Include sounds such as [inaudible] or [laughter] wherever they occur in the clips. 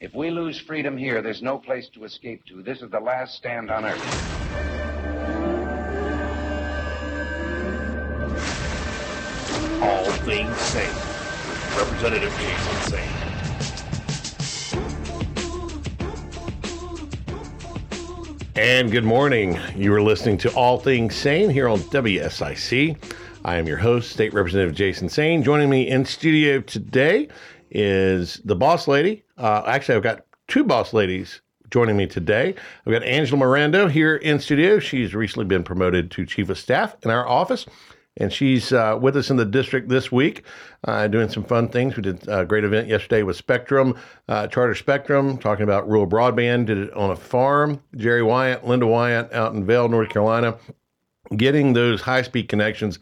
If we lose freedom here, there's no place to escape to. This is the last stand on earth. All Things Saine Representative Jason Saine. And good morning. You are listening to All Things Saine here on WSIC. I am your host, State Representative Jason Saine. Joining me in studio today is the boss lady. Uh, actually, I've got two boss ladies joining me today. I've got Angela Morando here in studio. She's recently been promoted to chief of staff in our office and she's uh, with us in the district this week, uh, doing some fun things. We did a great event yesterday with Spectrum, uh, Charter Spectrum, talking about rural broadband. Did it on a farm. Jerry Wyatt, Linda Wyatt, out in Vale, North Carolina, getting those high speed connections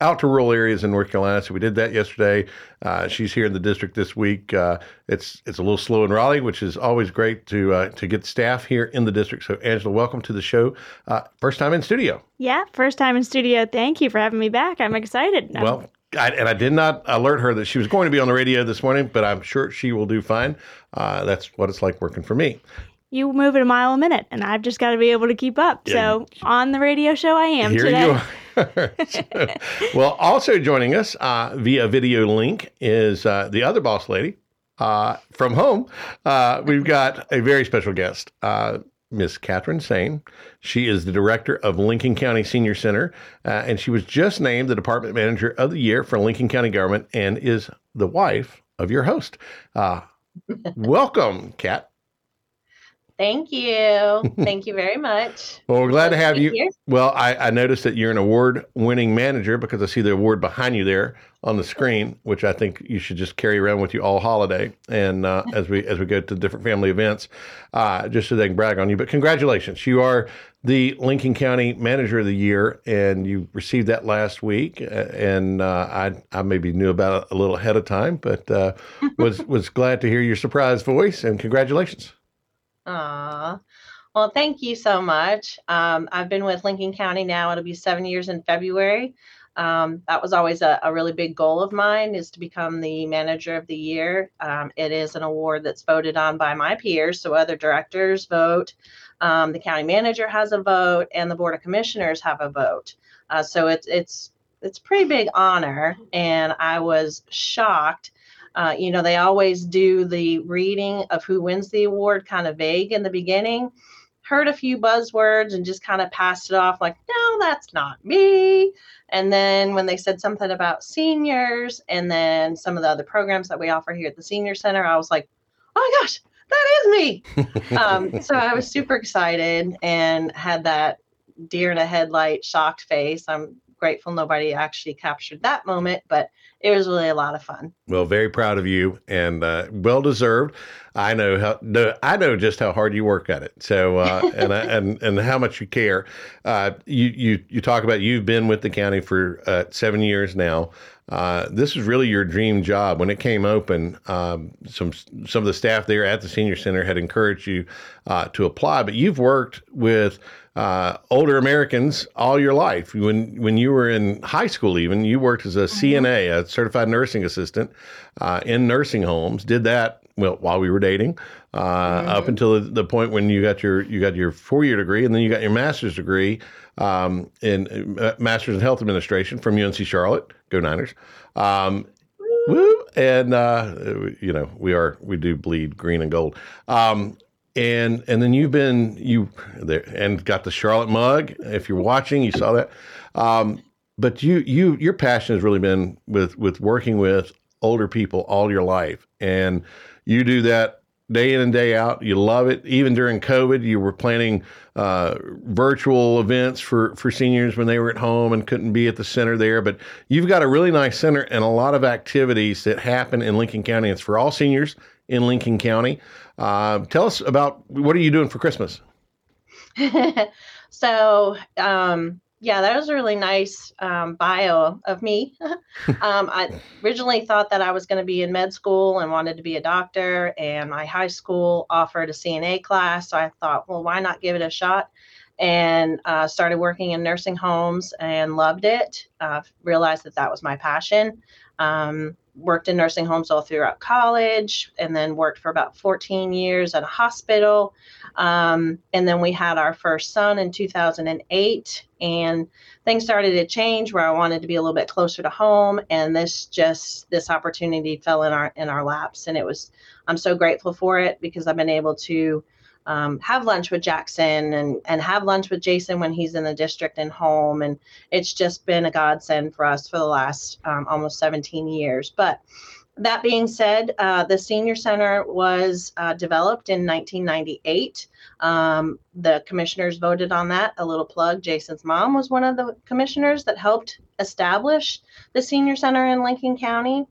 out to rural areas in North Carolina. So we did that yesterday. Uh, she's here in the district this week. Uh, it's it's a little slow in Raleigh, which is always great to uh, to get staff here in the district. So Angela, welcome to the show. Uh, first time in studio. Yeah, first time in studio. Thank you for having me back. I'm excited. Well. I, and I did not alert her that she was going to be on the radio this morning, but I'm sure she will do fine. Uh, that's what it's like working for me you move at a mile a minute, and I've just got to be able to keep up. So on the radio show, I am Here today. [laughs] [laughs] Well, also joining us uh, via video link is uh, the other boss lady uh, from home. Uh, we've got a very special guest. uh, Miss Kathryn Saine. She is the director of Lincoln County Senior Center, uh, and she was just named the department manager of the year for Lincoln County government and is the wife of your host. Welcome, Kat. Thank you. [laughs] Thank you very much. well, we're glad to have you. here. Well, I, I noticed that you're an award winning manager because I see the award behind you there on the screen, which I think you should just carry around with you all holiday and uh, [laughs] as we as we go to different family events, uh, just so they can brag on you. But congratulations, you are the Lincoln County Manager of the Year, and you received that last week. And uh, I I maybe knew about it a little ahead of time, but uh, [laughs] was was glad to hear your surprise voice. And congratulations. Aw. Well, thank you so much. Um, I've been with Lincoln County now. It'll be seven years in February. Um, that was always a, a really big goal of mine is to become the manager of the year. Um, it is an award that's voted on by my peers, so other directors vote. Um, the county manager has a vote, and the board of commissioners have a vote. Uh, so it's it's it's pretty big honor, and I was shocked uh, you know, they always do the reading of who wins the award kind of vague in the beginning. Heard a few buzzwords and just kind of passed it off like, no, that's not me. And then when they said something about seniors and then some of the other programs that we offer here at the Senior Center, I was like, oh my gosh, that is me. [laughs] um, so I was super excited and had that deer in a headlight shocked face. I'm grateful nobody actually captured that moment, but it was really a lot of fun. Well, very proud of you and uh, well deserved. I know how no, I know just how hard you work at it. So uh, [laughs] and I- and and how much you care. Uh, you you you talk about you've been with the county for uh, seven years now. Uh, this is really your dream job. When it came open, um, some some of the staff there at the senior center had encouraged you uh, to apply, but you've worked with uh, older Americans all your life. When when you were in high school, even you worked as a CNA, a certified nursing assistant, uh, in nursing homes. Did that well while we were dating, uh, up until the, the point when you got your you got your four year degree, and then you got your master's degree um, in uh, master's in health administration from UNC Charlotte. Go Niners. Um, Woo! And uh, you know we are we do bleed green and gold. Um, and and then you've been you there and got the Charlotte mug. If you're watching, you saw that. Um, but you you your passion has really been with with working with older people all your life, and you do that day in and day out. You love it. Even during COVID, you were planning uh, virtual events for for seniors when they were at home and couldn't be at the center there. But you've got a really nice center and a lot of activities that happen in Lincoln County. It's for all seniors in Lincoln County. Uh, tell us about what are you doing for Christmas? [laughs] so um, yeah that was a really nice um, bio of me [laughs] um, i originally thought that i was going to be in med school and wanted to be a doctor and my high school offered a cna class so i thought well why not give it a shot and uh, started working in nursing homes and loved it uh, realized that that was my passion um, worked in nursing homes all throughout college and then worked for about 14 years at a hospital. Um, and then we had our first son in 2008 and things started to change where I wanted to be a little bit closer to home. And this just, this opportunity fell in our, in our laps. And it was, I'm so grateful for it because I've been able to um, have lunch with Jackson and, and have lunch with Jason when he's in the district and home. And it's just been a godsend for us for the last um, almost 17 years. But that being said, uh, the Senior Center was uh, developed in 1998. Um, the commissioners voted on that. A little plug Jason's mom was one of the commissioners that helped establish the Senior Center in Lincoln County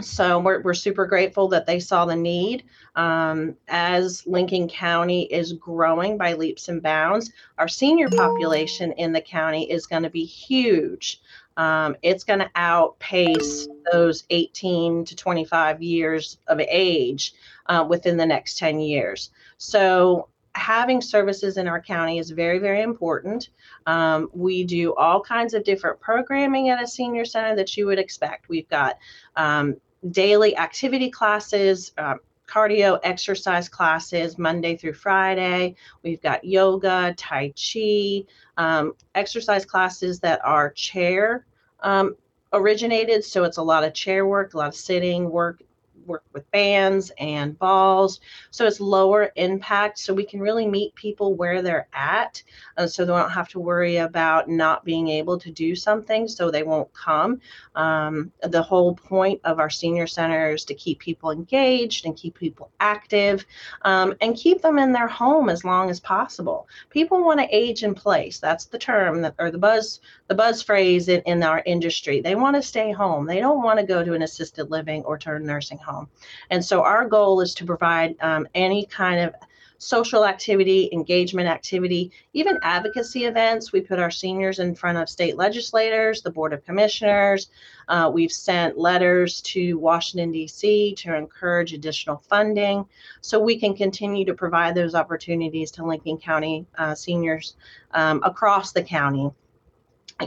so we're, we're super grateful that they saw the need. Um, as lincoln county is growing by leaps and bounds our senior population in the county is going to be huge. Um, it's going to outpace those 18 to 25 years of age uh, within the next 10 years. So having services in our county is very, very important. Um, we do all kinds of different programming at a senior center that you would expect. We've got um, daily activity classes, uh, cardio exercise classes Monday through Friday. We've got yoga, Tai Chi, um, exercise classes that are chair um, originated. So it's a lot of chair work, a lot of sitting work, work with bands and balls. So it's lower impact. So we can really meet people where they're at. Uh, so they don't have to worry about not being able to do something so they won't come. Um, the whole point of our senior center is to keep people engaged and keep people active um, and keep them in their home as long as possible. People want to age in place. That's the term that, or the buzz, the buzz phrase in, in our industry. They want to stay home. They don't want to go to an assisted living or to a nursing home home. And so our goal is to provide um, any kind of social activity, engagement activity, even advocacy events. We put our seniors in front of state legislators, the Board of Commissioners. Uh, we've sent letters to Washington, D.C. to encourage additional funding so we can continue to provide those opportunities to Lincoln County uh, seniors um, across the county.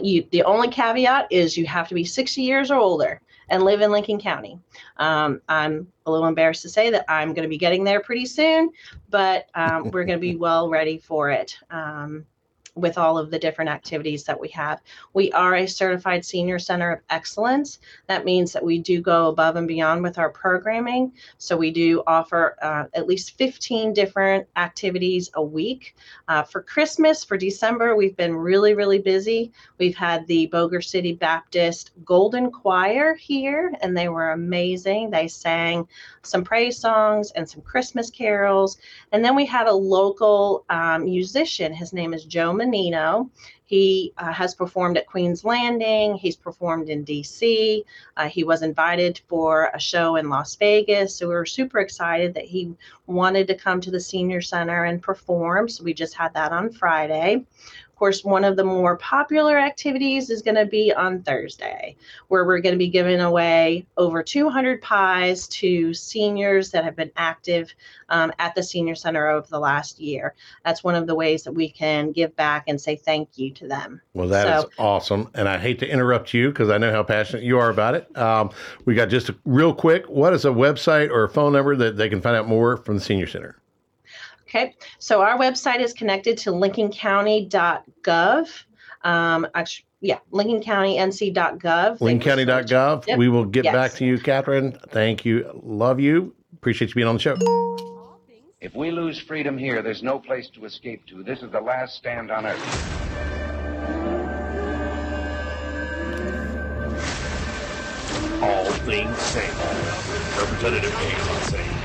You, the only caveat is you have to be 60 years or older and live in Lincoln County. Um, I'm a little embarrassed to say that I'm going to be getting there pretty soon, but um, we're going to be [laughs] well ready for it. Um, with all of the different activities that we have. We are a certified senior center of excellence. That means that we do go above and beyond with our programming. So we do offer uh, at least 15 different activities a week. Uh, for Christmas, for December, we've been really, really busy. We've had the Boger City Baptist Golden Choir here, and they were amazing. They sang some praise songs and some Christmas carols. And then we had a local um, musician. His name is Joe Menino. He uh, has performed at Queen's Landing. He's performed in DC. Uh, he was invited for a show in Las Vegas. So we were super excited that he wanted to come to the Senior Center and perform. So we just had that on Friday. Of course, one of the more popular activities is going to be on Thursday, where we're going to be giving away over 200 pies to seniors that have been active um, at the Senior Center over the last year. That's one of the ways that we can give back and say thank you to them. Well, that so, is awesome. And I hate to interrupt you because I know how passionate you are about it. Um, we got just a, real quick what is a website or a phone number that they can find out more from the Senior Center? Okay, so our website is connected to lincolncounty.gov. Um, actually, yeah, lincolncountync.gov. Lincolncounty.gov. Yep. We will get yes. back to you, Kathryn. Thank you. Love you. Appreciate you being on the show. If we lose freedom here, there's no place to escape to. This is the last stand on earth. All things Saine. Representative Jason Saine. We've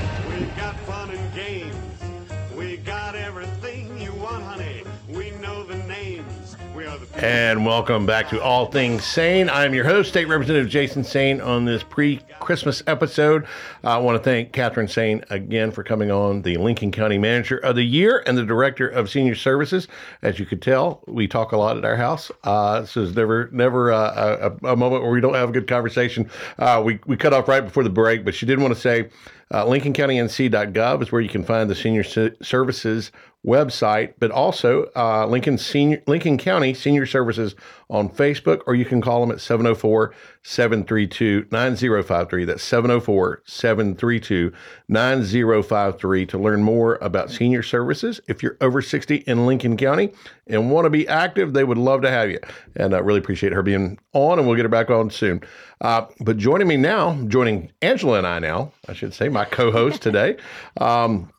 and welcome back to All Things Saine. I'm your host, State Representative Jason Saine, on this pre Christmas episode. I want to thank Kathryn Saine again for coming on, the Lincoln County Manager of the Year and the Director of Senior Services. As you could tell, we talk a lot at our house. Uh, this is never never uh, a, a, moment where we don't have a good conversation. Uh, we, we cut off right before the break, but she did want to say, Uh, LincolnCountyNC.gov is where you can find the senior services website, but also uh, Lincoln Senior Lincoln County Senior Services on Facebook, or you can call them at 704 732 9053. That's 704 732 9053 to learn more about senior services. If you're over 60 in Lincoln County and want to be active, they would love to have you. And I really appreciate her being on, and we'll get her back on soon. Uh, but joining me now, joining Angela and I now, I should say, my co host today. [laughs] Um,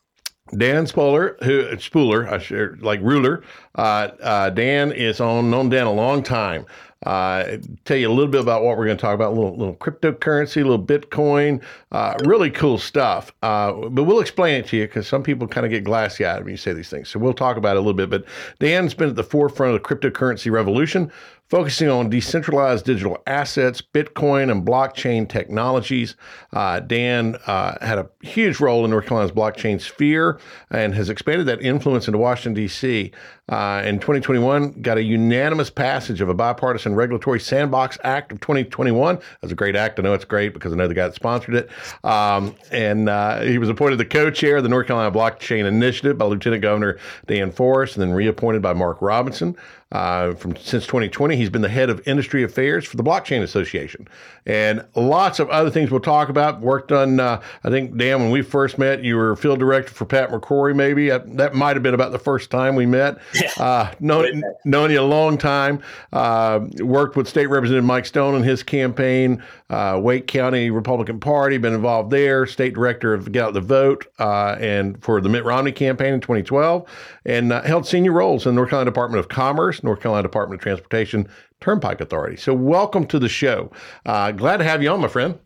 Dan Spoler, who Spuller, I should like ruler. Uh, uh, Dan is on known Dan a long time. Uh, tell you a little bit about what we're going to talk about. A little, little cryptocurrency, a little Bitcoin, uh, really cool stuff. Uh, but we'll explain it to you because some people kind of get glassy eyed when you say these things. So we'll talk about it a little bit. But Dan's been at the forefront of the cryptocurrency revolution focusing on decentralized digital assets, Bitcoin, and blockchain technologies. Uh, Dan uh, had a huge role in North Carolina's blockchain sphere and has expanded that influence into Washington, D.C. Uh, in 2021, got a unanimous passage of a bipartisan regulatory sandbox act of 2021. That's a great act. I know it's great because I know the guy that sponsored it. Um, and uh, he was appointed the co-chair of the North Carolina Blockchain Initiative by Lieutenant Governor Dan Forest, and then reappointed by Mark Robinson. Uh, from since 2020, he's been the head of industry affairs for the Blockchain Association, and lots of other things we'll talk about. Worked on, uh, I think, Dan, when we first met, you were field director for Pat McCrory. Maybe that might have been about the first time we met. Yeah. Uh, known, known you a long time. Uh, worked with State Representative Mike Stone in his campaign. Uh, Wake County Republican Party, been involved there. State director of Get Out the Vote, and for the Mitt Romney campaign in 2012, and held senior roles in the North Carolina Department of Commerce. North Carolina Department of Transportation Turnpike Authority. So, welcome to the show. Uh, glad to have you on, my friend.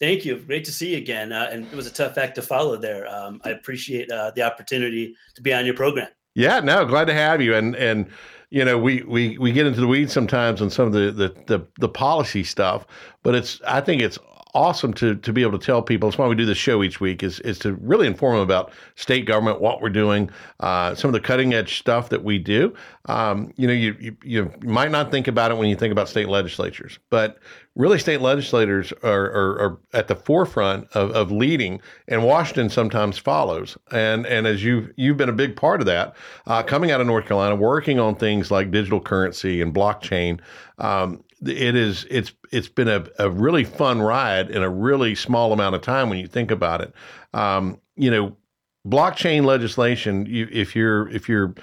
Thank you. Great to see you again. Uh, and it was a tough act to follow there. Um, I appreciate uh, the opportunity to be on your program. Yeah, no, glad to have you. And and you know, we we we get into the weeds sometimes on some of the the the, the policy stuff, but it's I think it's awesome to to be able to tell people. That's why we do this show each week is is to really inform them about state government, what we're doing, uh, some of the cutting edge stuff that we do. Um, you know, you, you you might not think about it when you think about state legislatures, but really, state legislators are are, are at the forefront of, of leading, and Washington sometimes follows. And and as you you've been a big part of that, uh, coming out of North Carolina, working on things like digital currency and blockchain. Um, it is it's it's been a, a really fun ride in a really small amount of time when you think about it. Um, you know, blockchain legislation. You, if you're if you're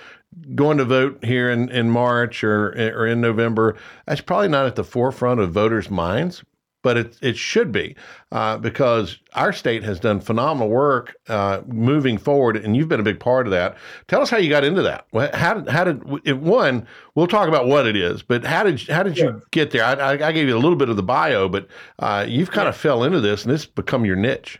going to vote here in, in March or or in November, that's probably not at the forefront of voters' minds but it, it should be uh, because our state has done phenomenal work uh, moving forward, and you've been a big part of that. Tell us how you got into that. How did how did it, one? We'll talk about what it is, but how did how did you get there? I, I, gave you a little bit of the bio, but uh, you've kind yeah. of fell into this, and it's become your niche.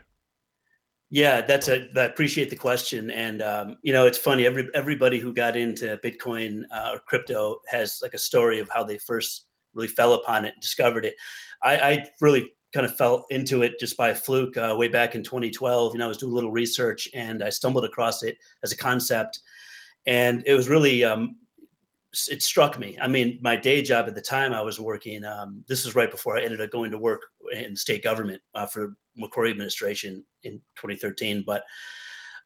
Yeah, that's a. I appreciate the question, and um, you know, it's funny. Every everybody who got into Bitcoin uh, or crypto has like a story of how they first really fell upon it, discovered it. I, I really kind of fell into it just by fluke uh, way back in 2012. You know, I was doing a little research and I stumbled across it as a concept, and it was really um, it struck me. I mean, my day job at the time, I was working. Um, this was right before I ended up going to work in state government uh, for McCrory administration in 2013, but.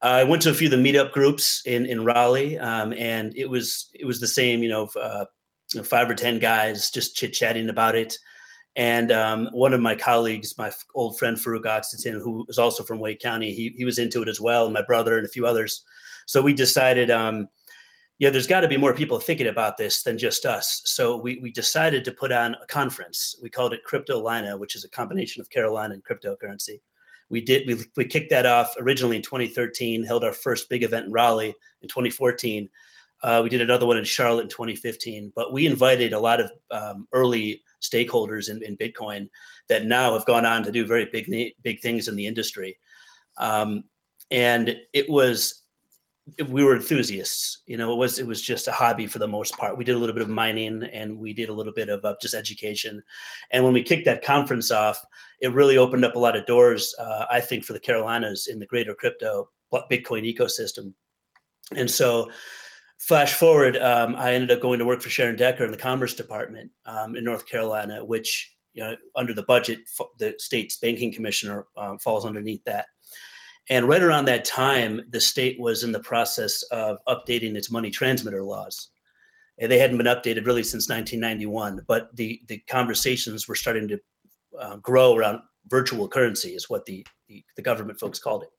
I went to a few of the meetup groups in in Raleigh, um, and it was it was the same, you know, uh, five or ten guys just chit chatting about it. And um, one of my colleagues, my old friend Farouk Oxton, who is also from Wake County, he, he was into it as well, and my brother and a few others. So we decided, um, yeah, there's got to be more people thinking about this than just us. So we, we decided to put on a conference. We called it Cryptolina, which is a combination of Carolina and cryptocurrency. We did we, we kicked that off originally in 2013, held our first big event in Raleigh in 2014. Uh, we did another one in Charlotte in 2015, but we invited a lot of um, early stakeholders in, in, Bitcoin that now have gone on to do very big big things in the industry. Um, and it was we were enthusiasts. You know, it was it was just a hobby for the most part. We did a little bit of mining and we did a little bit of uh, just education. And when we kicked that conference off, it really opened up a lot of doors. Uh, I think for the Carolinas in the greater crypto Bitcoin ecosystem. And so flash forward, um, I ended up going to work for Sharon Decker in the Commerce Department um, in North Carolina, which you know under the budget, the state's banking commissioner um, falls underneath that. And right around that time, the state was in the process of updating its money transmitter laws. And they hadn't been updated really since 1991, but the, the conversations were starting to uh, grow around virtual currency, is what the, the, the government folks called it.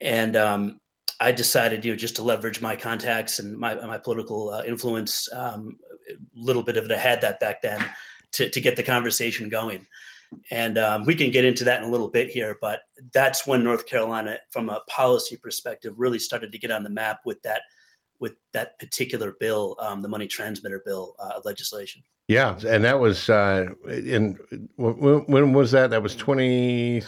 And um, I decided, you know, just to leverage my contacts and my my political uh, influence, um, a little bit of it I had that back then, to to get the conversation going. And um, we can get into that in a little bit here, but that's when North Carolina, from a policy perspective, really started to get on the map with that with that particular bill, um, the money transmitter bill uh, legislation. Yeah, and that was uh, in when, when was that? That was twenty.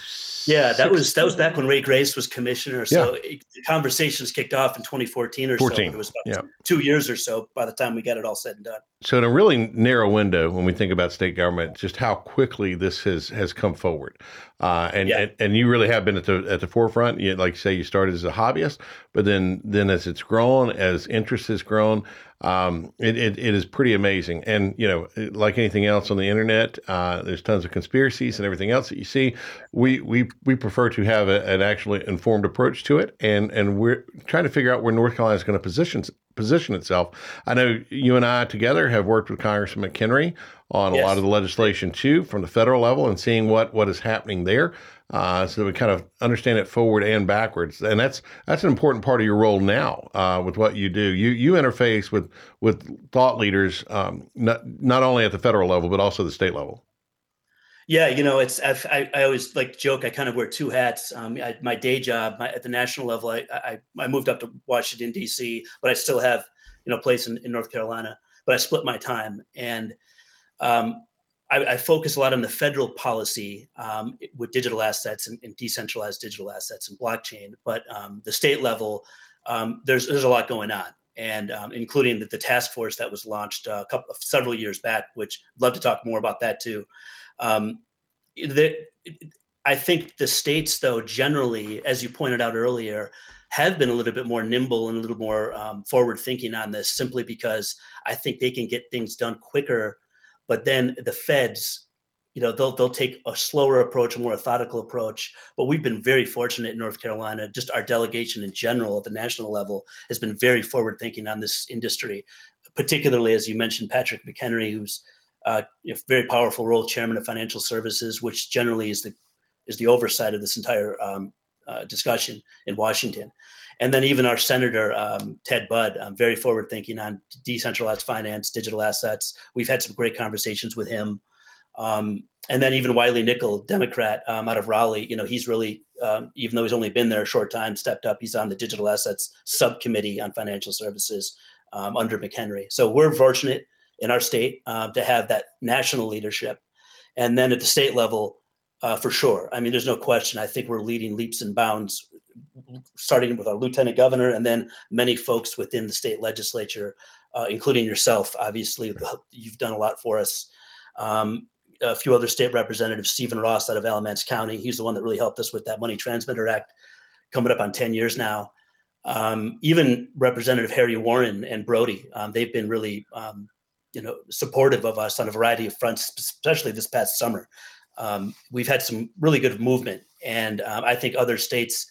Yeah, that was that was back when Ray Grace was commissioner. So yeah. it, the conversations kicked off in 2014 or 14. so. It was about yeah. two years or so by the time we got it all said and done. So in a really narrow window, when we think about state government, just how quickly this has has come forward, uh, and, yeah. and, and you really have been at the at the forefront. You, like you say, you started as a hobbyist, but then then as it's grown, as interest has grown, um, it, it, it is pretty amazing. And, you know, like anything else on the internet, uh, there's tons of conspiracies and everything else that you see. We, we, we prefer to have a, an actually informed approach to it. And, and we're trying to figure out where North Carolina is going to position, position itself. I know you and I together have worked with Congressman McHenry on yes. a lot of the legislation too from the federal level and seeing what, what is happening there uh, so we kind of understand it forward and backwards. And that's that's an important part of your role now uh, with what you do. You you interface with with thought leaders um, not not only at the federal level but also the state level. Yeah, you know, it's I, I always like joke. I kind of wear two hats. Um, I, my day job my, at the national level, I, I I moved up to Washington D.C., but I still have you know place in, in North Carolina. But I split my time, and um, I, I, focus a lot on the federal policy um, with digital assets and, and, decentralized digital assets and blockchain. But um, the state level, um, there's there's a lot going on, and um, including the, the, task force that was launched uh, a couple several years back, which I'd love to talk more about that too. Um, the, I think the states, though, generally, as you pointed out earlier, have been a little bit more nimble and a little more um, forward thinking on this, simply because I think they can get things done quicker but then the feds you know they'll they'll take a slower approach a more methodical approach. But we've been very fortunate in north carolina. Just our delegation in general at the national level has been very forward thinking on this industry particularly as you mentioned patrick mchenry who's uh, a very powerful role chairman of financial services which generally is the is the oversight of this entire um, uh, discussion in washington and then even our senator um, Ted Budd, um, very forward thinking on decentralized finance, digital assets. We've had some great conversations with him. Um, and then even Wiley Nickel, Democrat um, out of Raleigh, you know, he's really, um, even though he's only been there a short time, stepped up. He's on the digital assets subcommittee on financial services um, under McHenry. So we're fortunate in our state uh, to have that national leadership. And then at the state level, uh, for sure. I mean, there's no question. I think we're leading leaps and bounds starting with our lieutenant governor and then many folks within the state legislature, uh, including yourself. Obviously, you've done a lot for us. Um, a few other state representatives, Stephen Ross out of Alamance County. He's the one that really helped us with that Money Transmitter Act coming up on 10 years now. Um, even Representative Harry Warren and Brody, um, they've been really, um, you know, supportive of us on a variety of fronts, especially this past summer. Um, we've had some really good movement, and um, I think other states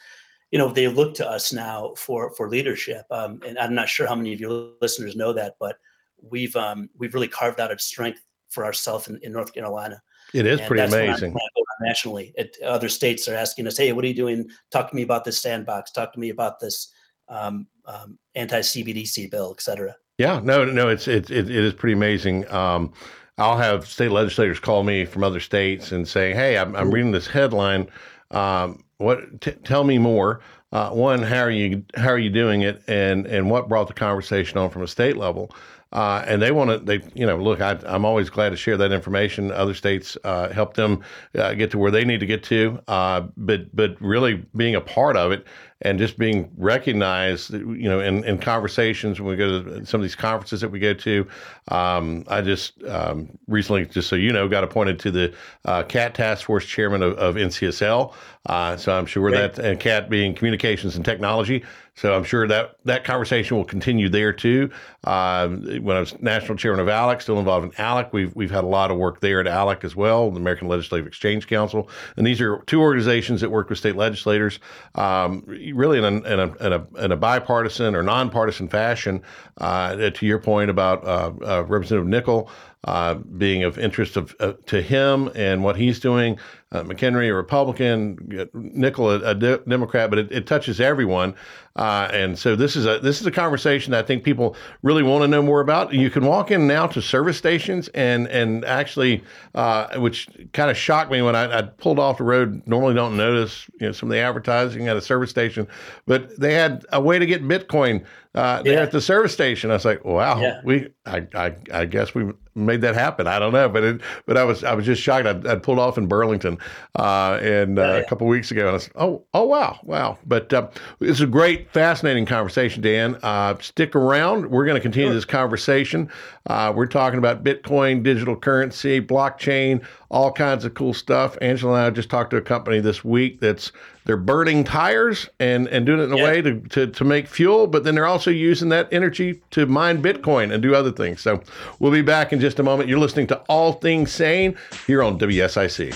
you know they look to us now for for leadership um, and i'm not sure how many of your listeners know that but we've um, we've really carved out a strength for ourselves in, in, north carolina. It is and pretty amazing. nationally. It, other states are asking us hey what are you doing? Talk to me about this sandbox. Talk to me about this um, um anti-cbdc bill et cetera. Yeah no no it's it, it, it is pretty amazing. Um, i'll have state legislators call me from other states and say hey i'm, I'm reading this headline um, what? T- tell me more. Uh, one, how are you how are you doing it, and and what brought the conversation on from a state level? Uh, and they want to they you know look I, am always glad to share that information other states uh, help them uh, get to where they need to get to uh, but but really being a part of it and just being recognized, you know, in, in conversations when we go to some of these conferences that we go to. Um, I just um, recently, just so you know, got appointed to the uh, CAT Task Force Chairman of, of NCSL. Uh, so I'm sure Great. that and CAT being communications and technology. So I'm sure that that conversation will continue there too. Um, when I was national chairman of ALEC, still involved in ALEC, we've we've had a lot of work there at ALEC as well, the American Legislative Exchange Council, and these are two organizations that work with state legislators, um, really in a, in a in a in a bipartisan or nonpartisan fashion. Uh, to your point about uh, uh, Representative Nickel uh, being of interest of, uh, to him and what he's doing. Uh, McHenry, a Republican, Nickel, a, a de- Democrat, but it, it, touches everyone. Uh, and so this is a this is a conversation that I think people really want to know more about. You can walk in now to service stations and and actually, uh, which kind of shocked me when I, I, pulled off the road. Normally, don't notice you know some of the advertising at a service station, but they had a way to get Bitcoin uh, there Yeah. at the service station. I was like, wow, Yeah. we I, I I guess we made that happen. I don't know, but it but I was I was just shocked. I'd, I'd pulled off in Burlington uh, and uh, Oh, yeah. a couple weeks ago, and I was oh oh wow wow. But uh, it's a great, fascinating conversation, Dan. Uh, stick around. We're going to continue this conversation. Uh, we're talking about Bitcoin, digital currency, blockchain, all kinds of cool stuff. Angela and I just talked to a company this week that's they're burning tires and, and doing it in a Yeah. way to, to, to make fuel, but then they're also using that energy to mine Bitcoin and do other things. So we'll be back in just a moment. You're listening to All Things Saine here on WSIC.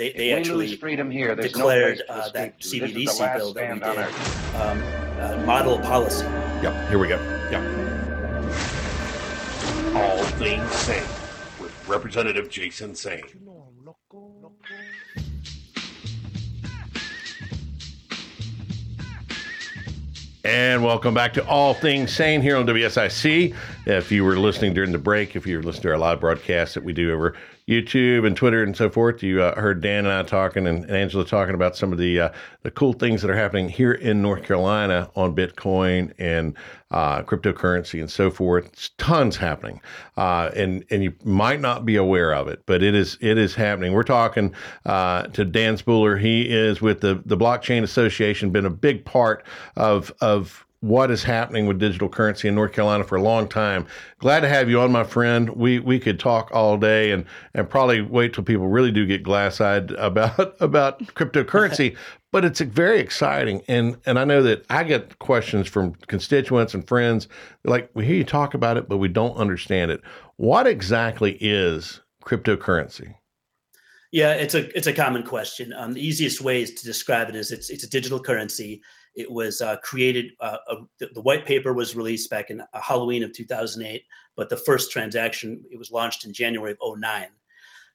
They they actually lose freedom here, there's declared no uh, that escape to. The CBDC bill that we did um, uh, model policy. Yep, here we go. Yep. All things Saine with Representative Jason Saine. And welcome back to All Things Saine here on WSIC. If you were listening during the break, if you were listening to our live broadcast that we do over YouTube and Twitter and so forth, you uh, heard Dan and I talking and, and Angela talking about some of the uh, the cool things that are happening here in North Carolina on Bitcoin and uh, cryptocurrency and so forth. It's tons happening, uh, and and you might not be aware of it, but it is it is happening. We're talking uh, to Dan Spuller. He is with the the Blockchain Association, been a big part of of what is happening with digital currency in North Carolina for a long time. Glad to have you on, my friend. We we could talk all day and and probably wait till people really do get glass eyed [laughs] about about cryptocurrency. [laughs] but it's very exciting, and and I know that I get questions from constituents and friends like we hear you talk about it, but we don't understand it. What exactly is cryptocurrency? Yeah, it's a it's a common question. Um, the easiest way is to describe it is it's it's a digital currency. It was uh, created. Uh, uh, the, white paper was released back in uh, Halloween of 2008, but the first transaction it was launched in January of 09.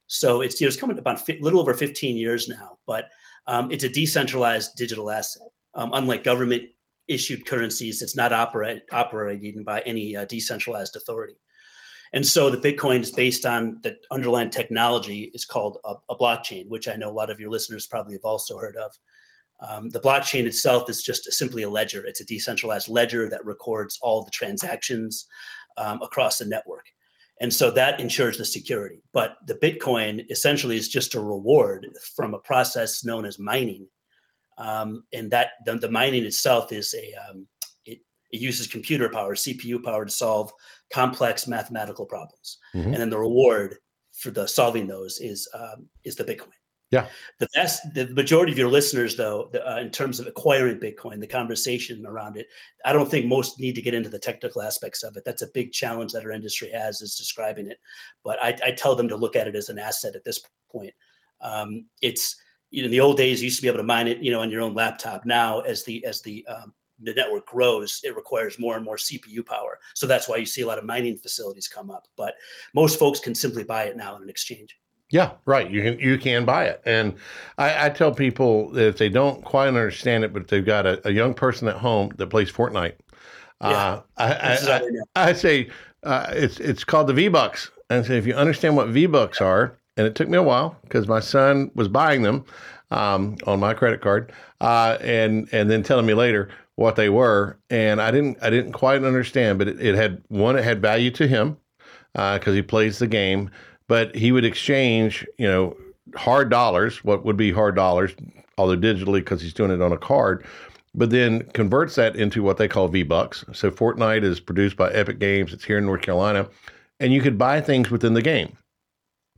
So it's you know, it's coming about a little over 15 years now, but um, it's a decentralized digital asset. Um, unlike government issued currencies, it's not operate, operating by any uh, decentralized authority. And so the Bitcoin is based on the underlying technology is called a, a blockchain, which I know a lot of your listeners probably have also heard of. Um, the blockchain itself is just simply a ledger. It's a decentralized ledger that records all the transactions um, across the network. And so that ensures the security. But the Bitcoin essentially is just a reward from a process known as mining. Um, and that the, the mining itself is a um, it, it uses computer power, CPU power to solve complex mathematical problems. Mhm. And then the reward for the solving those is um, is the Bitcoin. Yeah. The vast, the majority of your listeners, though, uh, in terms of acquiring Bitcoin, the conversation around it, I don't think most need to get into the technical aspects of it. That's a big challenge that our industry has is describing it. But I, I tell them to look at it as an asset at this point. Um, it's you know, in the old days, you used to be able to mine it, you know, on your own laptop. Now, as the as the um, the network grows, it requires more and more CPU power. So that's why you see a lot of mining facilities come up. But most folks can simply buy it now in an exchange. Yeah, right. You can you can buy it, and I, I tell people that if they don't quite understand it, but they've got a, a young person at home that plays Fortnite, uh, I, I, how they know. I, I say uh, it's it's called the V Bucks, and I say if you understand what V Bucks are, and it took me a while because my son was buying them um, on my credit card, uh, and and then telling me later what they were, and I didn't I didn't quite understand, but it, it had one it had value to him because he plays the game, but he would exchange you know hard dollars, what would be hard dollars, although digitally because he's doing it on a card, but then converts that into what they call V Bucks. So Fortnite is produced by Epic Games. It's here in North Carolina, and you could buy things within the game.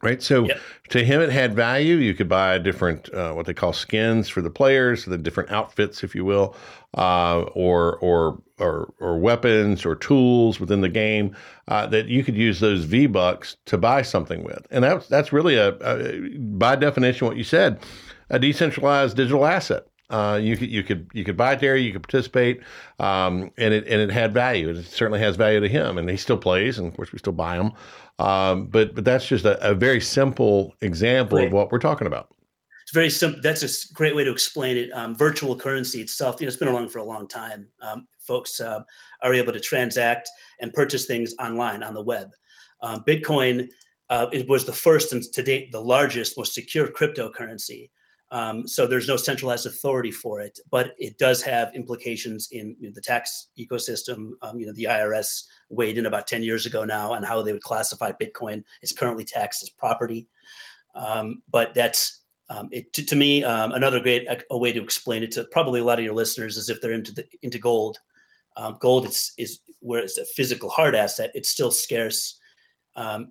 Right. So Yep. to him, it had value. You could buy different, uh, what they call skins for the players, the different outfits, if you will, uh, or, or, or, or weapons or tools within the game uh, that you could use those V bucks to buy something with. And that's, that's really a, a, by definition, what you said, a decentralized digital asset. Uh, you could you could you could buy it there, you could participate, um, and it and it had value. It certainly has value to him, and he still plays, and of course we still buy them. Um, but but that's just a, a very simple example Right. of what we're talking about. It's very simple. That's a great way to explain it. Um, virtual currency itself, you know, it's been around for a long time. Um, folks uh, are able to transact and purchase things online on the web. Um, Bitcoin uh, it was the first and to date the largest, most secure cryptocurrency. Um, so there's no centralized authority for it, but it does have implications in you know, the tax ecosystem. Um, you know, the IRS weighed in about 10 years ago now on how they would classify Bitcoin. It's currently taxed as property. Um, but that's um, it, to, to me um, another great a, a way to explain it to probably a lot of your listeners is if they're into the, into gold. Um, gold is is where it's a physical hard asset. It's still scarce.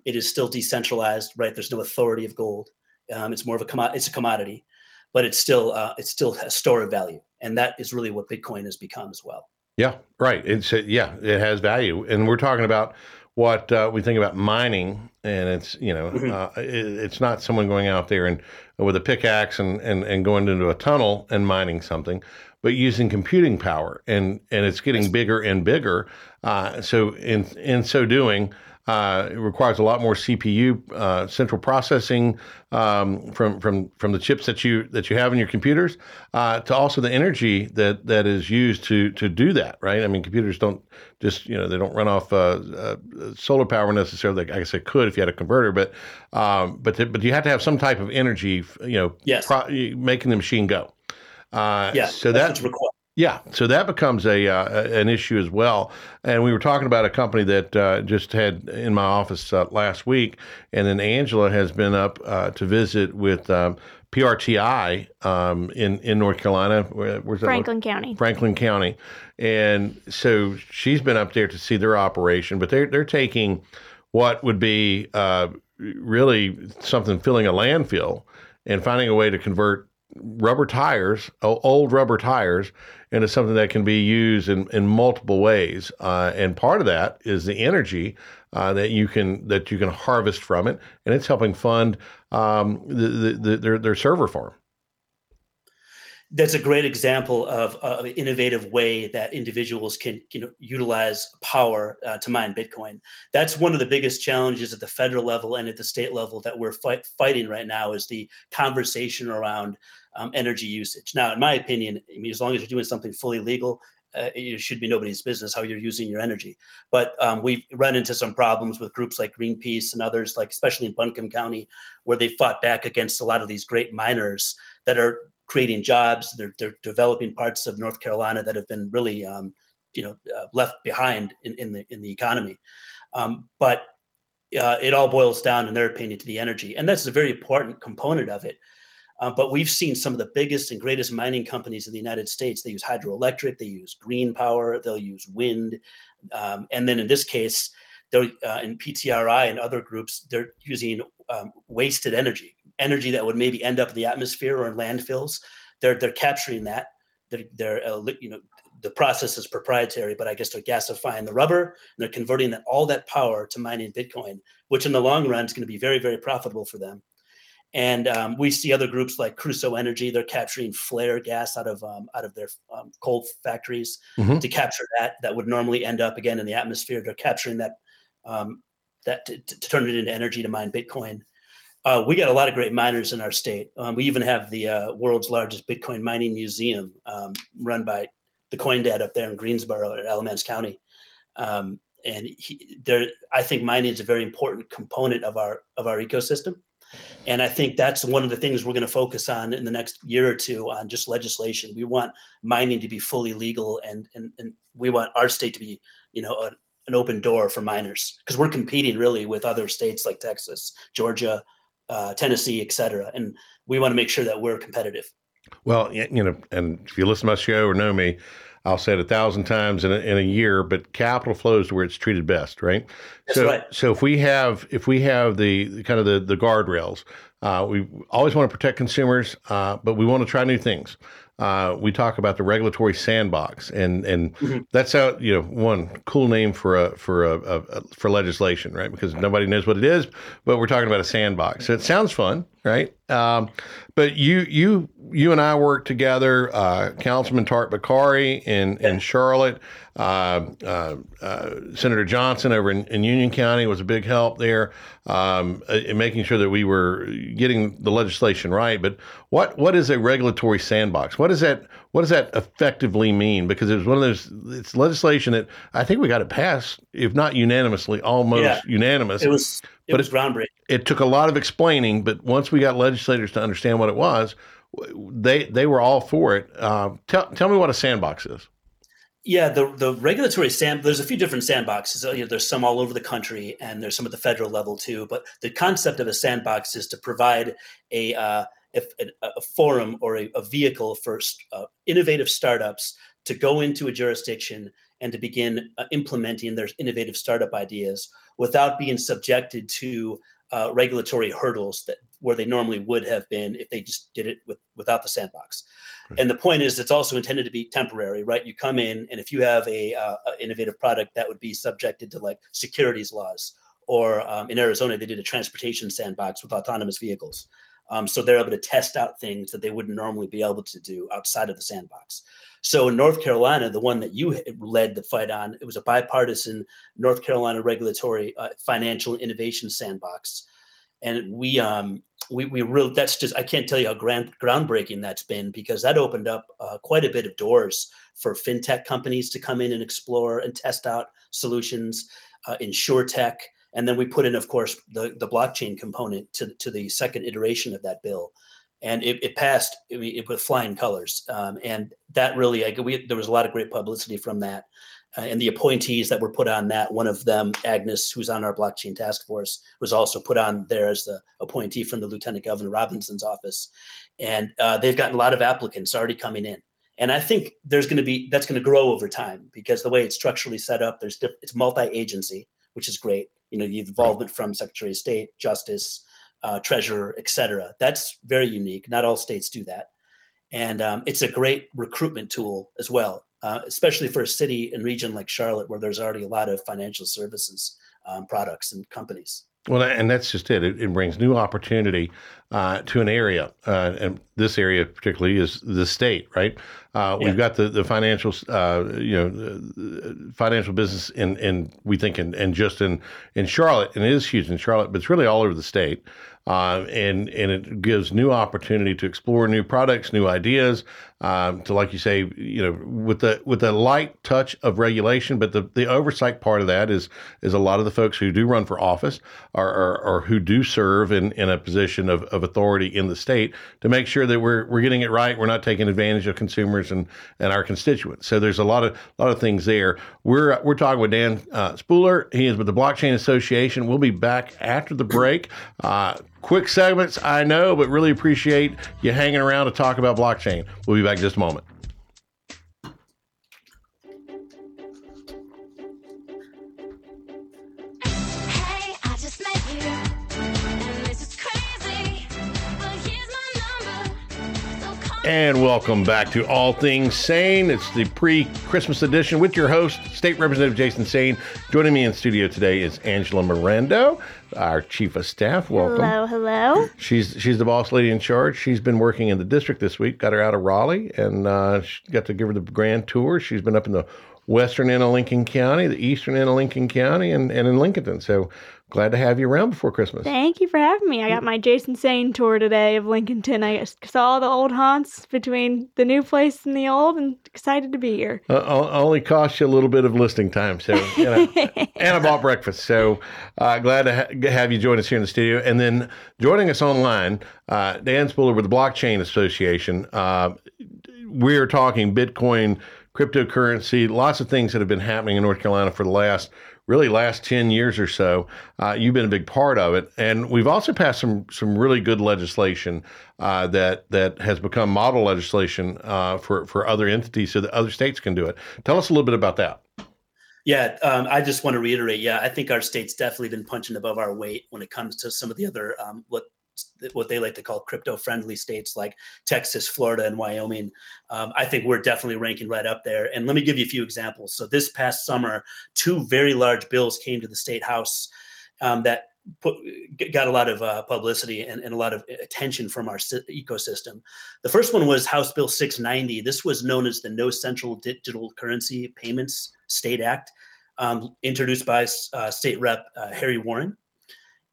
It is still decentralized, right? There's no authority of gold. It's more of a commo- it's a commodity, but it's still uh, it's still a store of value, and that is really what Bitcoin has become as well. Yeah, right. It's uh, yeah, it has value, and we're talking about what uh, we think about mining, and it's you know, Mhm. uh, it, it's not someone going out there and with a pickaxe and, and and going into a tunnel and mining something, but using computing power, and and it's getting bigger and bigger. Uh, so in in so doing. Uh, it requires a lot more CPU uh, central processing um, from from from the chips that you that you have in your computers, uh, to also the energy that that is used to to do that. Right? I mean, computers don't just you know they don't run off uh, uh, solar power necessarily. Like I guess it could if you had a converter, but um, but but you have to have some type of energy. You know, Yes. pro- making the machine go. Uh, Yeah, So that's that required. Yeah, so that becomes a uh, an issue as well. And we were talking about a company that uh, just had in my office uh, last week, and then Angela has been up uh, to visit with um, PRTI um, in in North Carolina. Where, where's that? Franklin County. Franklin County, and so she's been up there to see their operation. But they're they're taking what would be uh, really something filling a landfill and finding a way to convert rubber tires, old rubber tires, into something that can be used in, in multiple ways. Uh, and part of that is the energy uh, that you can that you can harvest from it, and it's helping fund um, the, the, the, their their server farm. that's a great example of, of an innovative way that individuals can you know utilize power uh, to mine Bitcoin. That's one of the biggest challenges at the federal level and at the state level that we're fight, fighting right now is the conversation around um, energy usage. Now, in my opinion, I mean, as long as you're doing something fully legal, uh, it should be nobody's business how you're using your energy. But um, we've run into some problems with groups like Greenpeace and others, like especially in Buncombe County, where they fought back against a lot of these great miners that are creating jobs. They're, they're developing parts of North Carolina that have been really, um, you know, uh, left behind in, in the in the economy. Um, but uh, it all boils down, in their opinion, to the energy, and that's a very important component of it. Uh, but we've seen some of the biggest and greatest mining companies in the United States. They use hydroelectric, they use green power, they'll use wind, um, and then in this case, they're uh, in PTRI and other groups, they're using um, wasted energy, energy that would maybe end up in the atmosphere or in landfills. They're they're capturing that. They're, they're uh, you know the process is proprietary, but I guess they're gasifying the rubber and they're converting that all that power to mining Bitcoin, which in the long run is going to be very very profitable for them. And um, we see other groups like Crusoe Energy. They're capturing flare gas out of um, out of their um, coal factories Mhm. to capture that that would normally end up again in the atmosphere. They're capturing that um, that to, to turn it into energy to mine Bitcoin. Uh, we got a lot of great miners in our state. Um, we even have the uh, world's largest Bitcoin mining museum um, run by the Coin Dad up there in Greensboro at Alamance County. Um, and he, there, I think mining is a very important component of our of our ecosystem. And I think that's one of the things we're going to focus on in the next year or two on just legislation. We want mining to be fully legal, and and, and we want our state to be, you know, a, an open door for miners because we're competing really with other states like Texas, Georgia, uh, Tennessee, et cetera. And we want to make sure that we're competitive. Well, you know, and if you listen to my show or know me, I'll say it a thousand times in a, in a year, but capital flows to where it's treated best, right? That's so, right. so if we have if we have the, the kind of the the guardrails, uh, we always want to protect consumers, uh, but we want to try new things. Uh, we talk about the regulatory sandbox, and and Mhm. that's how you know one cool name for a for a, a, a for legislation, right? Because nobody knows what it is, but we're talking about a sandbox. So it sounds fun, right? Um, but you you you and I worked together, uh, Councilman Tariq Bokhari in in Charlotte. Uh, uh, uh, Senator Johnson over in, in Union County was a big help there um, in making sure that we were getting the legislation right. But what what is a regulatory sandbox? What does that what does that effectively mean? Because it was one of those it's legislation that I think we got it passed, if not unanimously, almost Yeah. unanimous. It was it But was groundbreaking. it took a lot of explaining, but once we got legislators to understand what it was, they they were all for it. Uh, tell tell me what a sandbox is. Yeah, the the regulatory sand. There's a few different sandboxes. You know, there's some all over the country, and there's some at the federal level too. But the concept of a sandbox is to provide a uh, if, a, a forum or a, a vehicle for uh, innovative startups to go into a jurisdiction and to begin uh, implementing their innovative startup ideas without being subjected to uh, regulatory hurdles that where they normally would have been if they just did it with, without the sandbox. And the point is, it's also intended to be temporary, right? You come in, and if you have a, uh, a innovative product that would be subjected to like securities laws, or um, in Arizona, they did a transportation sandbox with autonomous vehicles. Um, so they're able to test out things that they wouldn't normally be able to do outside of the sandbox. So in North Carolina, the one that you led the fight on, it was a bipartisan North Carolina regulatory uh, financial innovation sandbox, and we um, we we really that's just I can't tell you how grand groundbreaking that's been because that opened up uh, quite a bit of doors for fintech companies to come in and explore and test out solutions, uh, insure tech, and then we put in, of course, the the blockchain component to to the second iteration of that bill, and it, it passed it with flying colors, um, and that really I, we, there was a lot of great publicity from that. Uh, and the appointees that were put on that, one of them, Agnes, who's on our blockchain task force, was also put on there as the appointee from the Lieutenant Governor Robinson's office. And uh, they've gotten a lot of applicants already coming in. And I think there's going to be that's going to grow over time because the way it's structurally set up, there's diff- it's multi-agency, which is great. You know, the involvement from Secretary of State, Justice, uh, Treasurer, et cetera. That's very unique. Not all states do that, and um, it's a great recruitment tool as well uh, especially for a city and region like Charlotte, where there's already a lot of financial services um, products and companies. Well, and that's just it. It, it brings new opportunity uh, to an area, uh, and this area particularly is the state, right? Uh, Yeah. We've got the the financial, uh, you know, financial business in, in we think in, in just in in Charlotte, and it is huge in Charlotte, but it's really all over the state. Uh, and and it gives new opportunity to explore new products, new ideas, um, to like you say, you know, with the with the light touch of regulation, but the, the oversight part of that is is a lot of the folks who do run for office or, or, or who do serve in, in a position of, of authority in the state to make sure that we're we're getting it right. We're not taking advantage of consumers and, and our constituents. So there's a lot of a lot of things there. We're we're talking with Dan uh, Spuller. He is with the Blockchain Association. We'll be back after the break. Uh, quick segments, I know, but really appreciate you hanging around to talk about blockchain. We'll be back in just a moment. And welcome back to All Things Saine. It's the pre Christmas edition with your host, State Representative Jason Saine. Joining me in studio today is Angela Morando, our Chief of Staff. Welcome. Hello, hello. She's she's the boss lady in charge. She's been working in the district this week. Got her out of Raleigh and uh, got to give her the grand tour. She's been up in the western end of Lincoln County, the eastern end of Lincoln County, and, and in Lincolnton. So glad to have you around before Christmas. Thank you for having me. I got my Jason Saine tour today of Lincolnton. I saw the old haunts between the new place and the old, and excited to be here. Uh, only cost you a little bit of listening time, so you know, [laughs] and I bought breakfast. So uh, glad to ha- have you join us here in the studio, and then joining us online, uh, Dan Spuller with the Blockchain Association. Uh, we are talking Bitcoin, cryptocurrency, lots of things that have been happening in North Carolina for the last really last 10 years or so. Uh, you've been a big part of it. And we've also passed some some really good legislation uh, that that has become model legislation uh, for, for other entities so that other states can do it. Tell us a little bit about that. Yeah, um, I just want to reiterate. Yeah, I think our state's definitely been punching above our weight when it comes to some of the other um, what what they like to call crypto friendly states like Texas, Florida, and Wyoming. Um, I think we're definitely ranking right up there. And let me give you a few examples. So this past summer, two very large bills came to the state house um, that put, got a lot of uh, publicity and, and, a lot of attention from our ecosystem. The first one was House Bill 690. This was known as the No Central Digital Currency Payments State Act, um, introduced by uh, State Rep uh, Harry Warren.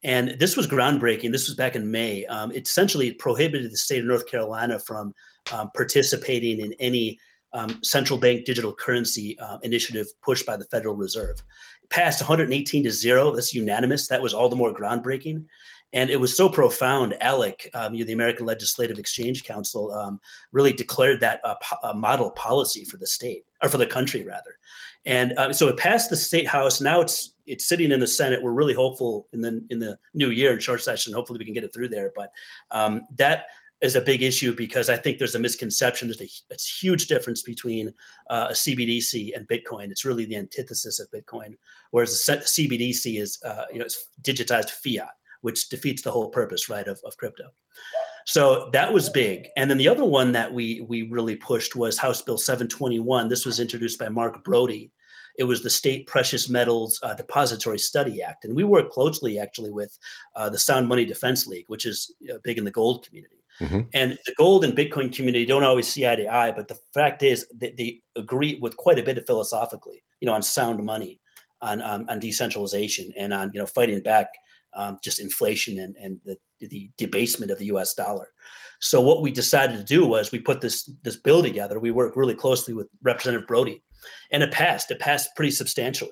And this was groundbreaking. This was back in May. Um, it essentially prohibited the state of North Carolina from um, participating in any um, central bank digital currency uh, initiative pushed by the Federal Reserve. It passed 118 to zero. That's unanimous. That was all the more groundbreaking. And it was so profound. ALEC, um, the American Legislative Exchange Council, um, really declared that a, a, model policy for the state or for the country, rather. And uh, so it passed the state house. Now it's it's sitting in the Senate. We're really hopeful in the in the new year in short session. Hopefully, we can get it through there. But um, that is a big issue because I think there's a misconception. There's a, a huge difference between uh, a CBDC and Bitcoin. It's really the antithesis of Bitcoin, whereas the CBDC is uh, you know it's digitized fiat, which defeats the whole purpose, right, of, of crypto. So that was big. And then the other one that we we really pushed was House Bill 721. This was introduced by Mark Brody. It was the State Precious Metals uh, Depository Study Act, and we work closely actually with uh, the Sound Money Defense League, which is uh, big in the gold community. Mm-hmm. And the gold and Bitcoin community don't always see eye to eye, but the fact is that they agree with quite a bit of philosophically, you know, on sound money, on um, on decentralization, and on you know fighting back um, just inflation and and the the debasement of the U.S. dollar. So what we decided to do was we put this this bill together. We worked really closely with Representative Brody, and it passed. It passed pretty substantially.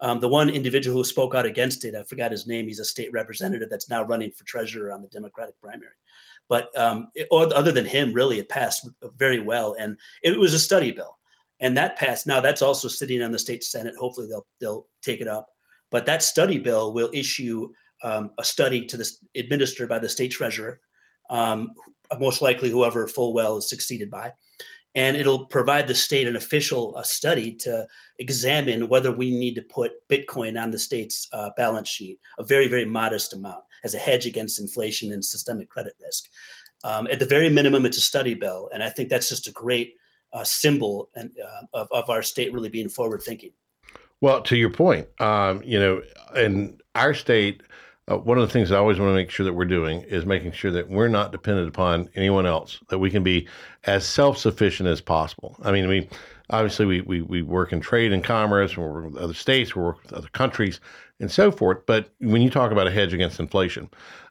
Um, the one individual who spoke out against it, I forgot his name. He's a state representative that's now running for treasurer on the Democratic primary. But um, it, other than him, really, it passed very well, and it was a study bill, and that passed. Now that's also sitting on the state senate. Hopefully, they'll they'll take it up. But that study bill will issue um, a study to this administered by the state treasurer, um, most likely whoever Folwell is succeeded by, and it'll provide the state an official uh, study to examine whether we need to put Bitcoin on the state's uh, balance sheet, a very very modest amount as a hedge against inflation and systemic credit risk. Um, at the very minimum, it's a study bill, and I think that's just a great uh, symbol and, uh, of, of our state really being forward thinking. Well, to your point, um, you know, in our state, uh, one of the things I always want to make sure that we're doing is making sure that we're not dependent upon anyone else, that we can be as self sufficient as possible. I mean, we obviously we, we, we work in trade and commerce, we work with other states, we work with other countries, and so forth. But when you talk about a hedge against inflation,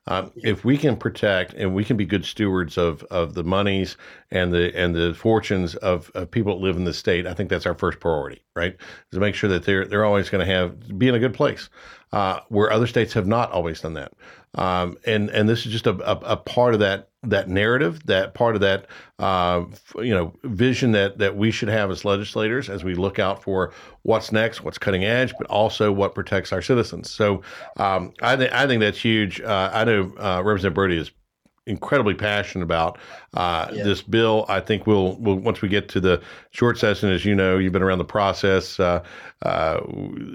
um, if we can protect and we can be good stewards of of the monies and the and the fortunes of, of people that live in the state, I think that's our first priority, right? Is to make sure that they're they're always going to have be in a good place, uh, where other states have not always done that. Um, and and this is just a, a, a, part of that that narrative, that part of that uh, you know vision that that we should have as legislators as we look out for what's next, what's cutting edge, but also what protects our citizens. So um, I think I think that's huge. Uh, I know uh, Representative Brody is incredibly passionate about uh, yeah. this bill. I think we'll, we'll once we get to the short session, as you know, you've been around the process. Uh, uh,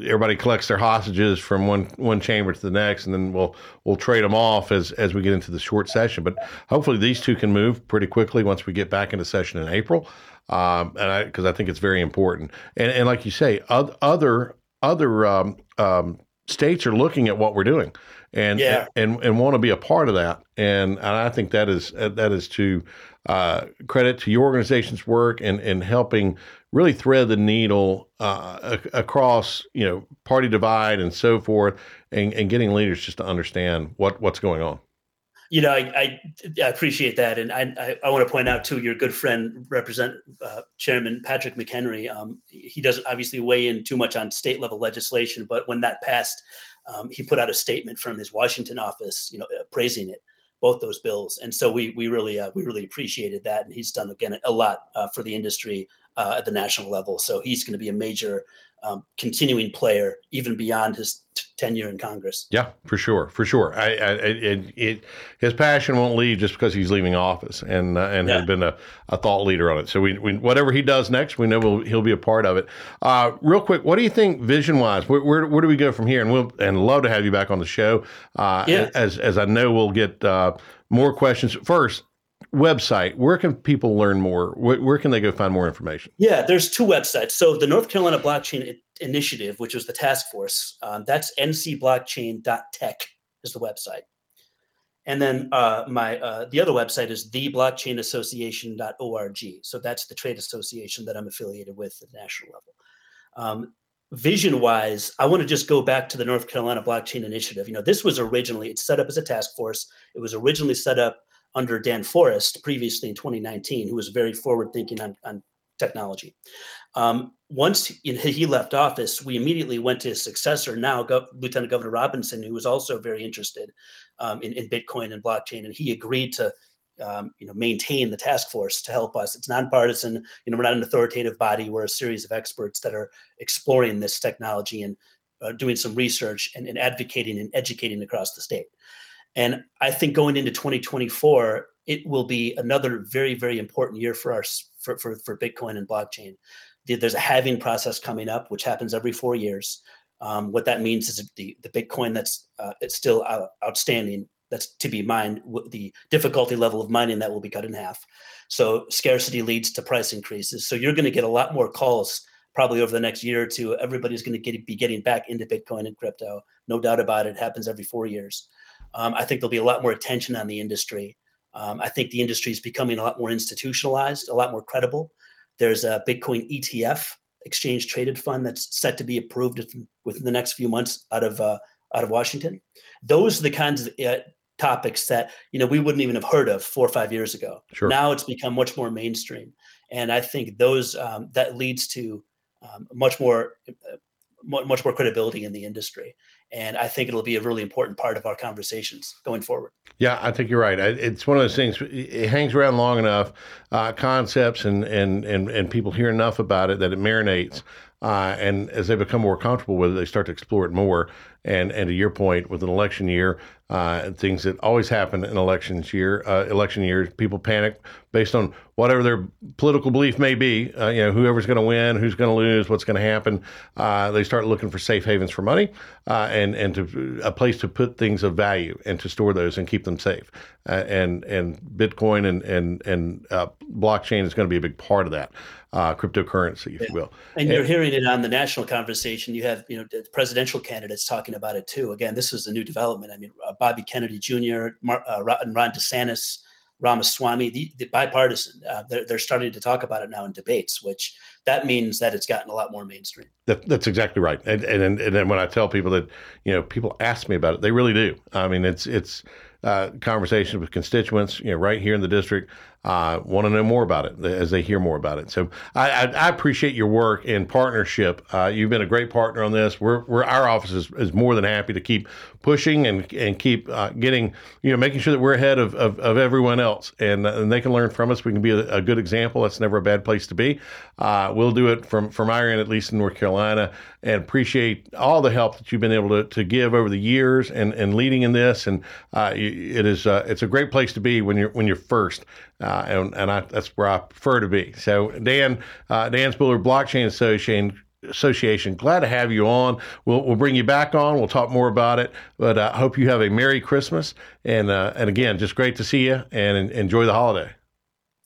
everybody collects their hostages from one one chamber to the next, and then we'll we'll trade them off as as we get into the short session. But hopefully, these two can move pretty quickly once we get back into session in April. Um, and I because I think it's very important. And and like you say, other other um, um, states are looking at what we're doing and yeah. and and want to be a part of that. And, and I think that is that is to uh, credit to your organization's work and and helping really thread the needle uh, across you know party divide and so forth, and, and getting leaders just to understand what what's going on. You know, I, I, I appreciate that, and I, I, I, want to point out too, your good friend, Represent uh, Chairman Patrick McHenry. Um, he doesn't obviously weigh in too much on state level legislation, but when that passed, um, he put out a statement from his Washington office, you know, praising it, both those bills. And so we we really uh, we really appreciated that, and he's done again a lot uh, for the industry uh, at the national level. So he's going to be a major um, continuing player even beyond his t- tenure in Congress. Yeah, for sure, for sure. I, I it, it, his passion won't leave just because he's leaving office, and uh, and Yeah. has been a, a thought leader on it. So we, we whatever he does next, we know we'll, he'll be a part of it. Uh, real quick, what do you think vision wise? Where, where where do we go from here? And we'll and love to have you back on the show. Uh, Yeah. As as I know, we'll get uh, more questions. First, website. Where can people learn more? Where, where can they go find more information? Yeah, there's two websites. So the North Carolina Blockchain Initiative, which was the task force, um, that's ncblockchain.tech is the website. And then uh, my uh, the other website is theblockchainassociation.org. So that's the trade association that I'm affiliated with at the national level. Um, vision wise, I want to just go back to the North Carolina Blockchain Initiative. You know, this was originally it's set up as a task force. It was originally set up under Dan Forest previously in 2019, who was very forward thinking on, on technology. Um, once he, left office, we immediately went to his successor, now Gov- Lieutenant Governor Robinson, who was also very interested um, in, in Bitcoin and blockchain, and he agreed to. Um, you know, maintain the task force to help us. It's nonpartisan. You know, we're not an authoritative body. We're a series of experts that are exploring this technology and uh, doing some research and, and advocating and educating across the state. And I think going into 2024, it will be another very, very important year for our for, for, for Bitcoin and blockchain. There's a halving process coming up, which happens every four years. Um, what that means is the, the Bitcoin that's uh, it's still out, outstanding, that's to be mined, the difficulty level of mining that will be cut in half. So scarcity leads to price increases. So you're going to get a lot more calls probably over the next year or two. Everybody's going to get, be getting back into Bitcoin and crypto. No doubt about it. It happens every four years. Um, I think there'll be a lot more attention on the industry. Um, I think the industry is becoming a lot more institutionalized, a lot more credible. There's a Bitcoin ETF, exchange traded fund, that's set to be approved within- the next few months out of uh, out of Washington. Those are the kinds of uh, topics that you know we wouldn't even have heard of four or five years ago. Sure. Now it's become much more mainstream, and I think those um, that leads to um, much more uh, much more credibility in the industry. And I think it'll be a really important part of our conversations going forward. Yeah, I think you're right. It's one of those things. It hangs around long enough, uh, concepts and, and and and people hear enough about it that it marinates. Uh, and as they become more comfortable with it, they start to explore it more. And and to your point, with an election year, uh, things that always happen in elections year, uh, election years, people panic based on whatever their political belief may be. Uh, you know, whoever's going to win, who's going to lose, what's going to happen. Uh, they start looking for safe havens for money, uh, and and to a place to put things of value and to store those and keep them safe. Uh, and and Bitcoin and and and blockchain is going to be a big part of that uh, cryptocurrency, if you will. And you're hearing it on the national conversation. You have, you know, the presidential candidates talking about it too. Again, this is a new development. I mean, uh, Bobby Kennedy Jr., Mar- uh, Ron and Ron DeSantis, Ramaswamy, the, the bipartisan, uh, they're, they're starting to talk about it now in debates, which that means that it's gotten a lot more mainstream. That, that's exactly right. And, and and then when I tell people that, you know, people ask me about it, they really do. I mean, it's it's uh, conversations with constituents, you know, right here in the district, uh, want to know more about it as they hear more about it. So I, I, I appreciate your work and partnership. Uh, you've been a great partner on this. We're, we're our office is, is more than happy to keep pushing and and keep uh, getting, you know, making sure that we're ahead of, of, of everyone else and and they can learn from us. We can be a, a good example. That's never a bad place to be. Uh, we'll do it from from our end, at least in North Carolina, and appreciate all the help that you've been able to, to give over the years and, and leading in this. And uh, it is uh, it's a great place to be when you're when you're first, uh, and and I, that's where I prefer to be. So Dan uh, Dan Spuller, Blockchain Association. Association, glad to have you on. We'll we'll bring you back on. We'll talk more about it. But I hope you have a Merry Christmas and uh, and again, just great to see you and en- enjoy the holiday.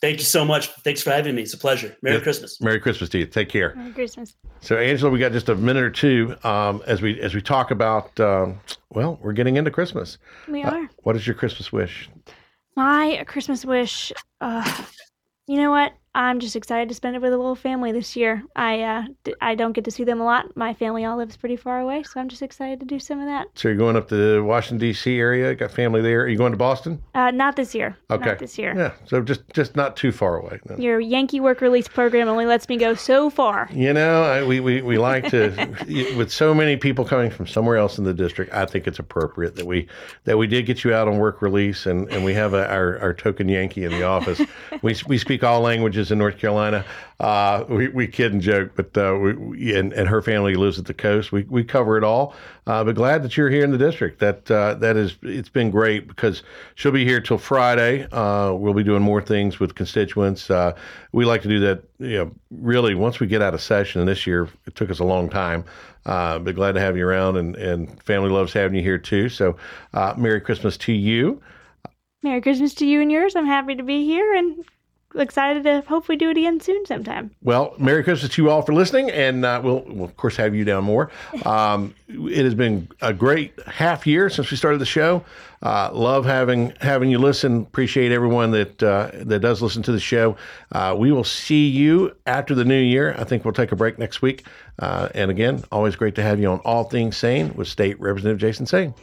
Thank you so much. Thanks for having me. It's a pleasure. Merry Yeah. Christmas. Merry Christmas to you. Take care. Merry Christmas. So, Angela, we got just a minute or two um, as we as we talk about. Um, well, we're getting into Christmas. We Uh, are. What is your Christmas wish? My Christmas wish, uh, you know what? I'm just excited to spend it with a little family this year. I uh, d- I don't get to see them a lot. My family all lives pretty far away, so I'm just excited to do some of that. So, you're going up to the Washington D.C. area. Got family there. Are you going to Boston? Uh, not this year. Okay. Not this year. Yeah. So just just not too far away. then. Your Yankee work release program only lets me go so far. You know, I, we, we, we like to, [laughs] with so many people coming from somewhere else in the district, I think it's appropriate that we that we did get you out on work release, and, and we have a, our, our token Yankee in the office. we we speak all languages in North Carolina. Uh, we, we kid and joke, but uh, we, we and, and her family lives at the coast. We, we cover it all. Uh, but glad that you're here in the district. That uh, that is it's been great because she'll be here till Friday. Uh, we'll be doing more things with constituents. Uh, we like to do that. You know, really once we get out of session. And this year it took us a long time. But glad to have you around, and, and family loves having you here too. So, Merry Christmas to you. Merry Christmas to you and yours. I'm happy to be here and excited to hopefully do it again soon sometime. Well, Merry Christmas to you all for listening, and uh, we'll, we'll of course have you down more. Um, it has been a great half year since we started the show. Uh, love having having you listen. Appreciate everyone that uh, that does listen to the show. Uh, we will see you after the new year. I think we'll take a break next week. Uh, and again, always great to have you on All Things Saine with State Representative Jason Saine.